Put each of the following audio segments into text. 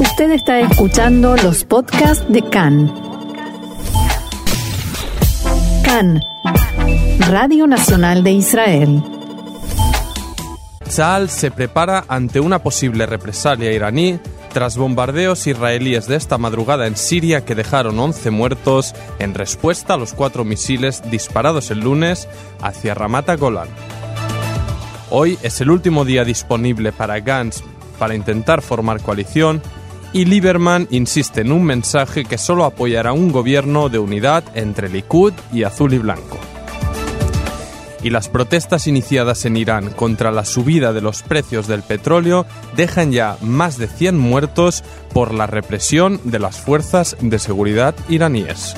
Usted está escuchando los podcasts de CAN. CAN, Radio Nacional de Israel. Tzal se prepara ante una posible represalia iraní tras bombardeos israelíes de esta madrugada en Siria que dejaron 11 muertos en respuesta a los cuatro misiles disparados el lunes hacia Ramata Golan. Hoy es el último día disponible para Gantz para intentar formar coalición y Lieberman insiste en un mensaje que solo apoyará un gobierno de unidad entre Likud y azul y blanco. Y las protestas iniciadas en Irán contra la subida de los precios del petróleo dejan ya más de 100 muertos por la represión de las fuerzas de seguridad iraníes.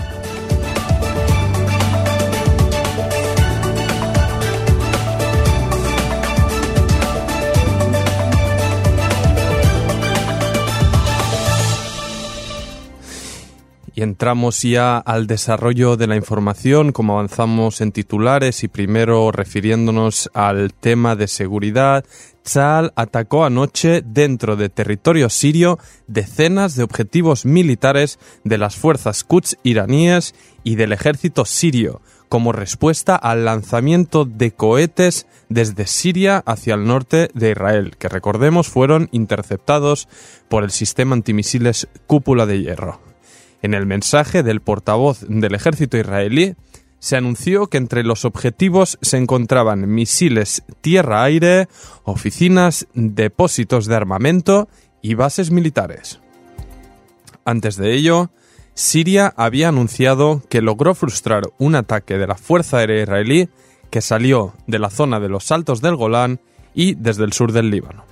Y entramos ya al desarrollo de la información, como avanzamos en titulares y primero refiriéndonos al tema de seguridad. Tzal atacó anoche dentro de territorio sirio decenas de objetivos militares de las fuerzas Quds iraníes y del ejército sirio, como respuesta al lanzamiento de cohetes desde Siria hacia el norte de Israel, que recordemos fueron interceptados por el sistema antimisiles Cúpula de Hierro. En el mensaje del portavoz del ejército israelí se anunció que entre los objetivos se encontraban misiles tierra-aire, oficinas, depósitos de armamento y bases militares. Antes de ello, Siria había anunciado que logró frustrar un ataque de la Fuerza Aérea israelí que salió de la zona de los Altos del Golán y desde el sur del Líbano.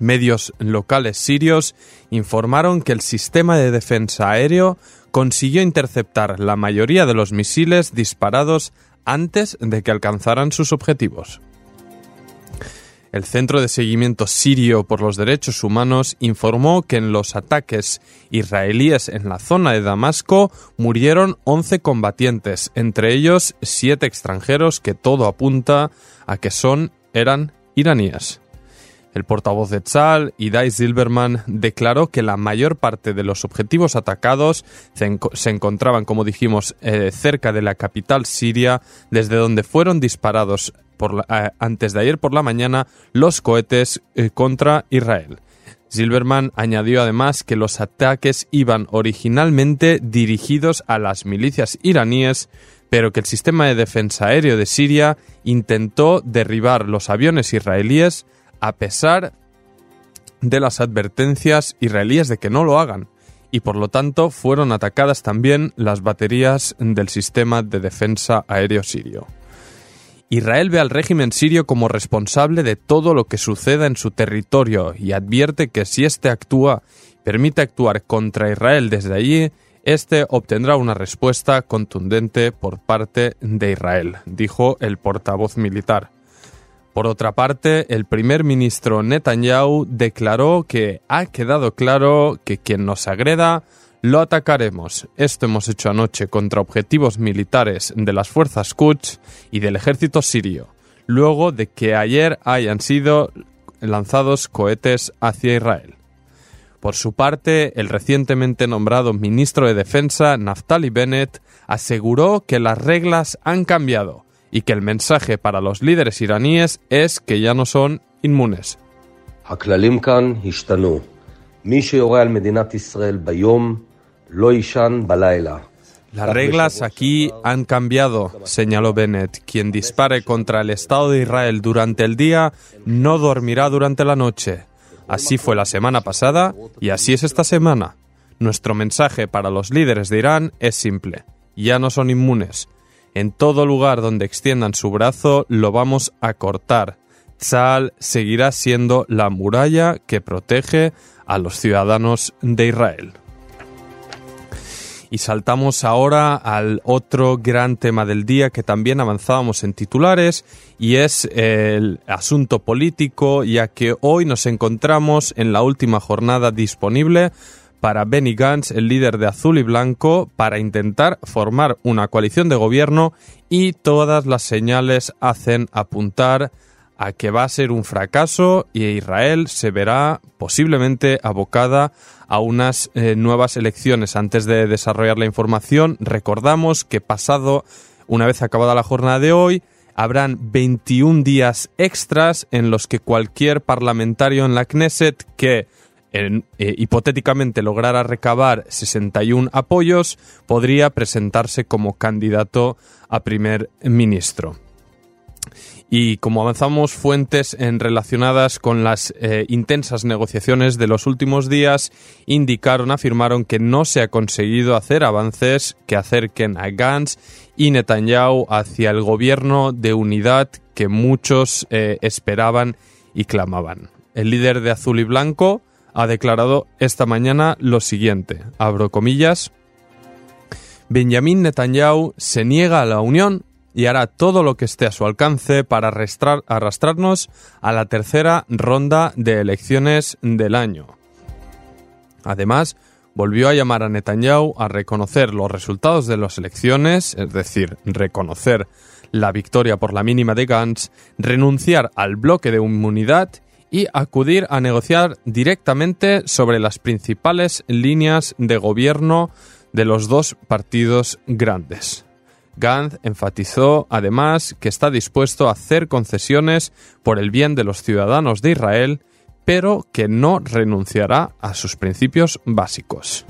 Medios locales sirios informaron que el sistema de defensa aéreo consiguió interceptar la mayoría de los misiles disparados antes de que alcanzaran sus objetivos. El Centro de Seguimiento Sirio por los Derechos Humanos informó que en los ataques israelíes en la zona de Damasco murieron 11 combatientes, entre ellos 7 extranjeros que todo apunta a que son eran iraníes. El portavoz de Tzal, Idai Silberman, declaró que la mayor parte de los objetivos atacados se, encontraban, como dijimos, eh, cerca de la capital siria, desde donde fueron disparados eh, antes de ayer por la mañana los cohetes eh, contra Israel. Silberman añadió además que los ataques iban originalmente dirigidos a las milicias iraníes, pero que el sistema de defensa aéreo de Siria intentó derribar los aviones israelíes a pesar de las advertencias israelíes de que no lo hagan, y por lo tanto fueron atacadas también las baterías del sistema de defensa aéreo sirio. Israel ve al régimen sirio como responsable de todo lo que suceda en su territorio y advierte que si éste actúa, permite actuar contra Israel desde allí, éste obtendrá una respuesta contundente por parte de Israel, dijo el portavoz militar. Por otra parte, el primer ministro Netanyahu declaró que ha quedado claro que quien nos agreda lo atacaremos. Esto hemos hecho anoche contra objetivos militares de las fuerzas Quds y del ejército sirio, luego de que ayer hayan sido lanzados cohetes hacia Israel. Por su parte, el recientemente nombrado ministro de Defensa, Naftali Bennett, aseguró que las reglas han cambiado y que el mensaje para los líderes iraníes es que ya no son inmunes. Las reglas aquí han cambiado, señaló Bennett. Quien dispare contra el Estado de Israel durante el día no dormirá durante la noche. Así fue la semana pasada y así es esta semana. Nuestro mensaje para los líderes de Irán es simple. Ya no son inmunes. En todo lugar donde extiendan su brazo lo vamos a cortar. Tzal seguirá siendo la muralla que protege a los ciudadanos de Israel. Y saltamos ahora al otro gran tema del día que también avanzábamos en titulares y es el asunto político, ya que hoy nos encontramos en la última jornada disponible para Benny Gantz, el líder de Azul y Blanco, para intentar formar una coalición de gobierno y todas las señales hacen apuntar a que va a ser un fracaso y Israel se verá posiblemente abocada a unas eh, nuevas elecciones. Antes de desarrollar la información, recordamos que pasado, una vez acabada la jornada de hoy, habrán 21 días extras en los que cualquier parlamentario en la Knesset que eh, hipotéticamente lograra recabar 61 apoyos podría presentarse como candidato a primer ministro. Y como avanzamos, fuentes en relacionadas con las eh, intensas negociaciones de los últimos días indicaron, afirmaron que no se ha conseguido hacer avances que acerquen a Gantz y Netanyahu hacia el gobierno de unidad que muchos eh, esperaban y clamaban. El líder de Azul y Blanco ha declarado esta mañana lo siguiente, abro comillas, Benjamin Netanyahu se niega a la unión y hará todo lo que esté a su alcance para arrastrarnos a la tercera ronda de elecciones del año. Además, volvió a llamar a Netanyahu a reconocer los resultados de las elecciones, es decir, reconocer la victoria por la mínima de Gantz, renunciar al bloque de inmunidad y acudir a negociar directamente sobre las principales líneas de gobierno de los dos partidos grandes. Gantz enfatizó además que está dispuesto a hacer concesiones por el bien de los ciudadanos de Israel, pero que no renunciará a sus principios básicos.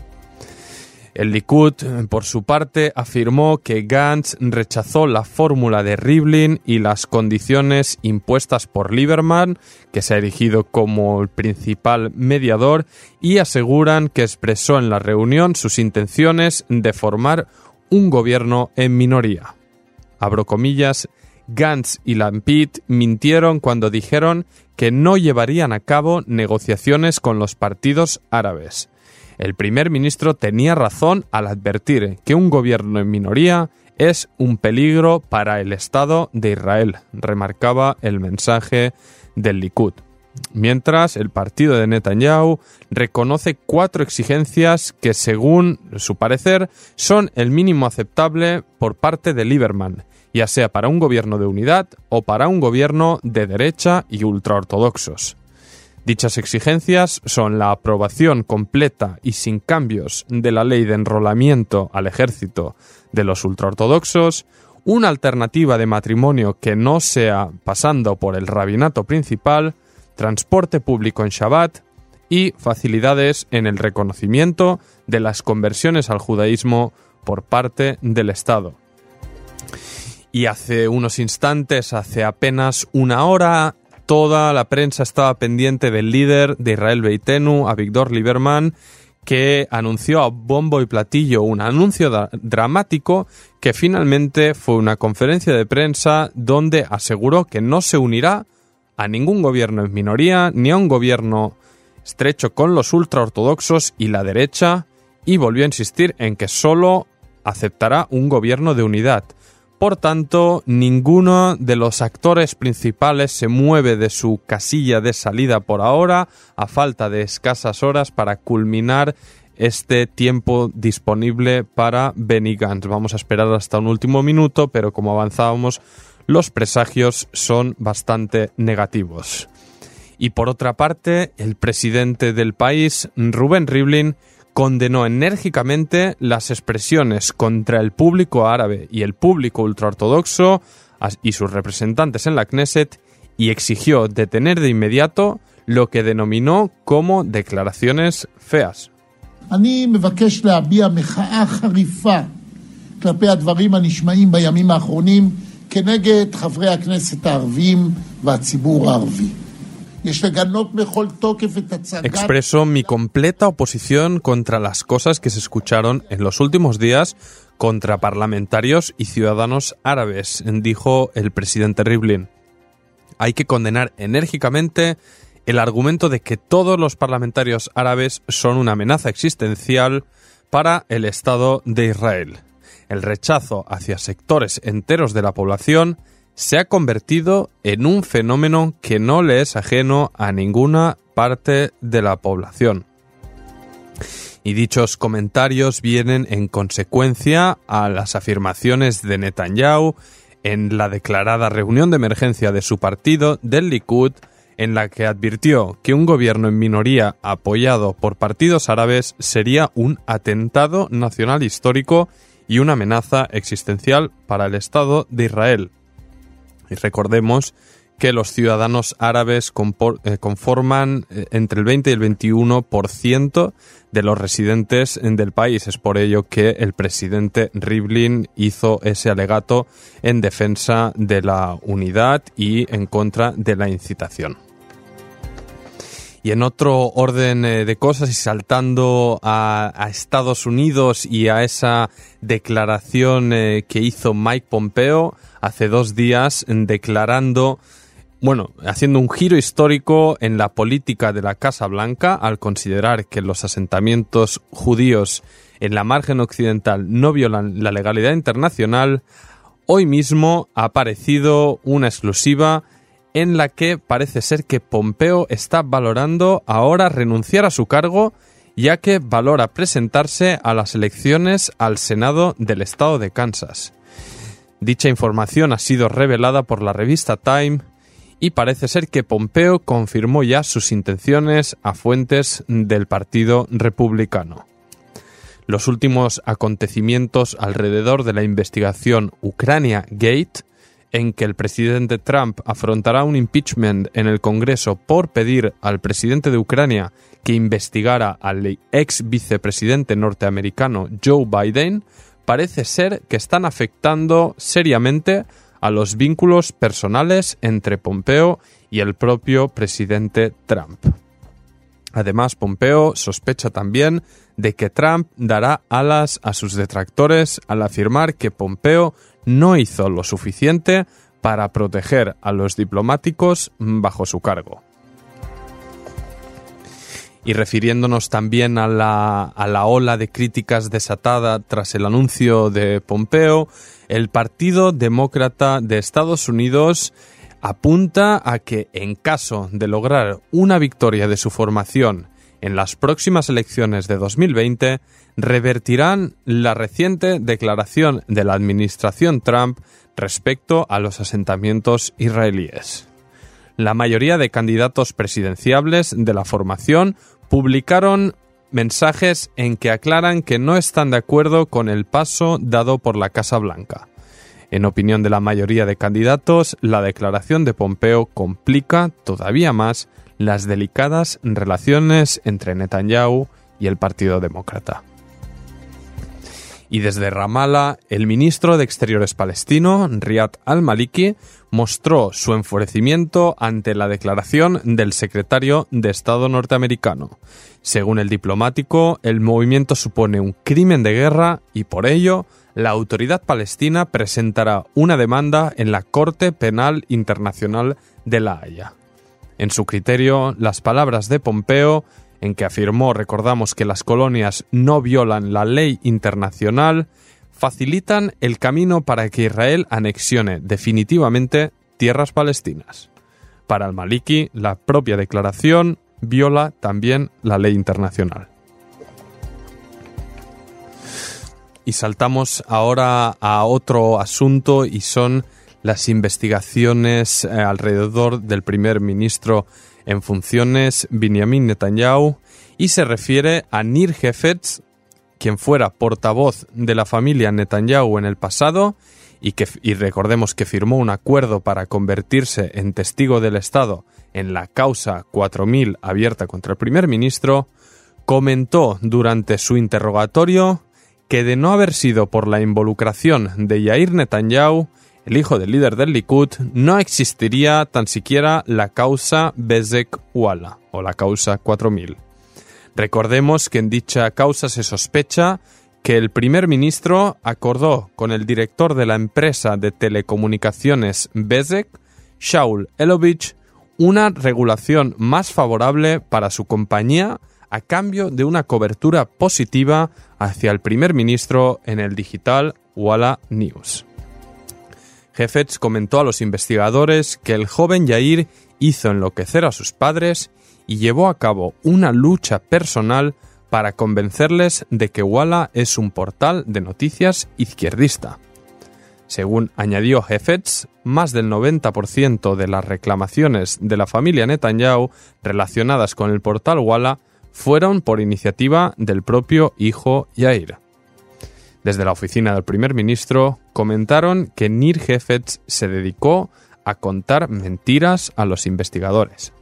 El Likud, por su parte, afirmó que Gantz rechazó la fórmula de Rivlin y las condiciones impuestas por Lieberman, que se ha erigido como el principal mediador, y aseguran que expresó en la reunión sus intenciones de formar un gobierno en minoría. Abro comillas, Gantz y Lampit mintieron cuando dijeron que no llevarían a cabo negociaciones con los partidos árabes. El primer ministro tenía razón al advertir que un gobierno en minoría es un peligro para el Estado de Israel, remarcaba el mensaje del Likud. Mientras, el partido de Netanyahu reconoce cuatro exigencias que, según su parecer, son el mínimo aceptable por parte de Lieberman, ya sea para un gobierno de unidad o para un gobierno de derecha y ultraortodoxos. Dichas exigencias son la aprobación completa y sin cambios de la ley de enrolamiento al ejército de los ultraortodoxos, una alternativa de matrimonio que no sea pasando por el rabinato principal, transporte público en Shabbat y facilidades en el reconocimiento de las conversiones al judaísmo por parte del Estado. Y hace unos instantes, hace apenas una hora, toda la prensa estaba pendiente del líder de Israel Beitenu, a Víctor Lieberman, que anunció a bombo y platillo un anuncio dramático que finalmente fue una conferencia de prensa donde aseguró que no se unirá a ningún gobierno en minoría ni a un gobierno estrecho con los ultraortodoxos y la derecha y volvió a insistir en que solo aceptará un gobierno de unidad. Por tanto, ninguno de los actores principales se mueve de su casilla de salida por ahora, a falta de escasas horas para culminar este tiempo disponible para Benny Gantz. Vamos a esperar hasta un último minuto, pero como avanzábamos, los presagios son bastante negativos. Y por otra parte, el presidente del país, Rubén Rivlin, condenó enérgicamente las expresiones contra el público árabe y el público ultraortodoxo y sus representantes en la Knesset y exigió detener de inmediato lo que denominó como declaraciones feas. Expreso mi completa oposición contra las cosas que se escucharon en los últimos días contra parlamentarios y ciudadanos árabes, dijo el presidente Rivlin. Hay que condenar enérgicamente el argumento de que todos los parlamentarios árabes son una amenaza existencial para el Estado de Israel el rechazo hacia sectores enteros de la población se ha convertido en un fenómeno que no le es ajeno a ninguna parte de la población. Y dichos comentarios vienen en consecuencia a las afirmaciones de Netanyahu en la declarada reunión de emergencia de su partido, del Likud, en la que advirtió que un gobierno en minoría apoyado por partidos árabes sería un atentado nacional histórico y una amenaza existencial para el Estado de Israel. Y recordemos que los ciudadanos árabes eh, conforman eh, entre el 20 y el 21% de los residentes del país. Es por ello que el presidente Rivlin hizo ese alegato en defensa de la unidad y en contra de la incitación. Y en otro orden eh, de cosas y saltando a, Estados Unidos y a esa declaración eh, que hizo Mike Pompeo hace dos días declarando, bueno, haciendo un giro histórico en la política de la Casa Blanca al considerar que los asentamientos judíos en la margen occidental no violan la legalidad internacional, hoy mismo ha aparecido una exclusiva en la que parece ser que Pompeo está valorando ahora renunciar a su cargo ya que valora presentarse a las elecciones al Senado del estado de Kansas. Dicha información ha sido revelada por la revista Time y parece ser que Pompeo confirmó ya sus intenciones a fuentes del Partido Republicano. Los últimos acontecimientos alrededor de la investigación Ucrania Gate en que el presidente Trump afrontará un impeachment en el Congreso por pedir al presidente de Ucrania que investigara al ex vicepresidente norteamericano Joe Biden, parece ser que están afectando seriamente a los vínculos personales entre Pompeo y el propio presidente Trump. Además, Pompeo sospecha también de que Trump dará alas a sus detractores al afirmar que Pompeo no hizo lo suficiente para proteger a los diplomáticos bajo su cargo. Y refiriéndonos también a la, a la, ola de críticas desatada tras el anuncio de Pompeo, el Partido Demócrata de Estados Unidos apunta a que en caso de lograr una victoria de su formación en las próximas elecciones de 2020, revertirán la reciente declaración de la administración Trump respecto a los asentamientos israelíes. La mayoría de candidatos presidenciables de la formación publicaron mensajes en que aclaran que no están de acuerdo con el paso dado por la Casa Blanca. En opinión de la mayoría de candidatos, la declaración de Pompeo complica todavía más las delicadas relaciones entre Netanyahu y el Partido Demócrata y desde Ramallah el ministro de Exteriores palestino, Riyad al-Maliki, mostró su enfurecimiento ante la declaración del secretario de Estado norteamericano. Según el diplomático, el movimiento supone un crimen de guerra y por ello la autoridad palestina presentará una demanda en la Corte Penal Internacional de La Haya. En su criterio, las palabras de Pompeo en que afirmó, recordamos, que las colonias no violan la ley internacional, facilitan el camino para que Israel anexione definitivamente tierras palestinas. Para el Maliki, la propia declaración viola también la ley internacional. Y saltamos ahora a otro asunto y son las investigaciones eh, alrededor del primer ministro en funciones Benjamin Netanyahu y se refiere a Nir Hefetz, quien fuera portavoz de la familia Netanyahu en el pasado y que y recordemos que firmó un acuerdo para convertirse en testigo del Estado en la causa 4000 abierta contra el primer ministro, comentó durante su interrogatorio que de no haber sido por la involucración de Yair Netanyahu, el hijo del líder del Likud, no existiría tan siquiera la causa Bezek Walla o la causa 4000. Recordemos que en dicha causa se sospecha que el primer ministro acordó con el director de la empresa de telecomunicaciones Bezek, Shaul Elovich, una regulación más favorable para su compañía a cambio de una cobertura positiva hacia el primer ministro en el digital Walla News. Jefetz comentó a los investigadores que el joven Yair hizo enloquecer a sus padres y llevó a cabo una lucha personal para convencerles de que Walla es un portal de noticias izquierdista. Según añadió Hefetz, más del 90% de las reclamaciones de la familia Netanyahu relacionadas con el portal Walla fueron por iniciativa del propio hijo Yair. Desde la oficina del primer ministro comentaron que Nir Hefetz se dedicó a contar mentiras a los investigadores.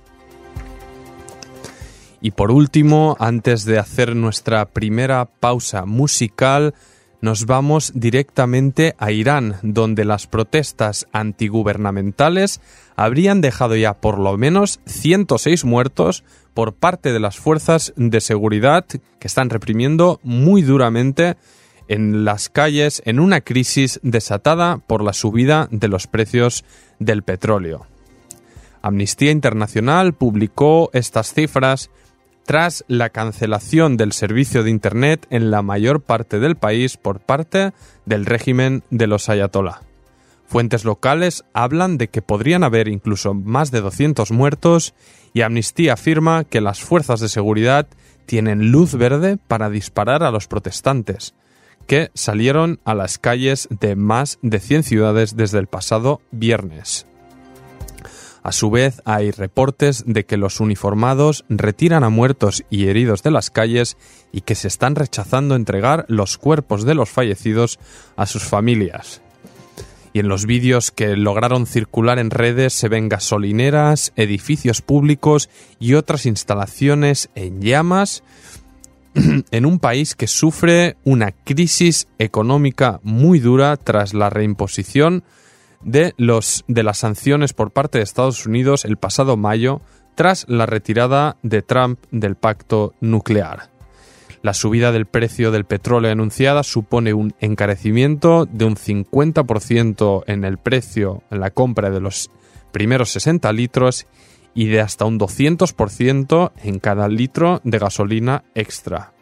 Y por último, antes de hacer nuestra primera pausa musical, nos vamos directamente a Irán, donde las protestas antigubernamentales habrían dejado ya por lo menos 106 muertos por parte de las fuerzas de seguridad que están reprimiendo muy duramente en las calles en una crisis desatada por la subida de los precios del petróleo. Amnistía Internacional publicó estas cifras tras la cancelación del servicio de Internet en la mayor parte del país por parte del régimen de los ayatolá. Fuentes locales hablan de que podrían haber incluso más de 200 muertos y Amnistía afirma que las fuerzas de seguridad tienen luz verde para disparar a los protestantes, que salieron a las calles de más de 100 ciudades desde el pasado viernes. A su vez, hay reportes de que los uniformados retiran a muertos y heridos de las calles y que se están rechazando entregar los cuerpos de los fallecidos a sus familias. Y en los vídeos que lograron circular en redes se ven gasolineras, edificios públicos y otras instalaciones en llamas en un país que sufre una crisis económica muy dura tras la reimposición de, los, de las sanciones por parte de Estados Unidos el pasado mayo tras la retirada de Trump del pacto nuclear. La subida del precio del petróleo anunciada supone un encarecimiento de un 50% en el precio en la compra de los primeros 60 litros y de hasta un 200% en cada litro de gasolina extra.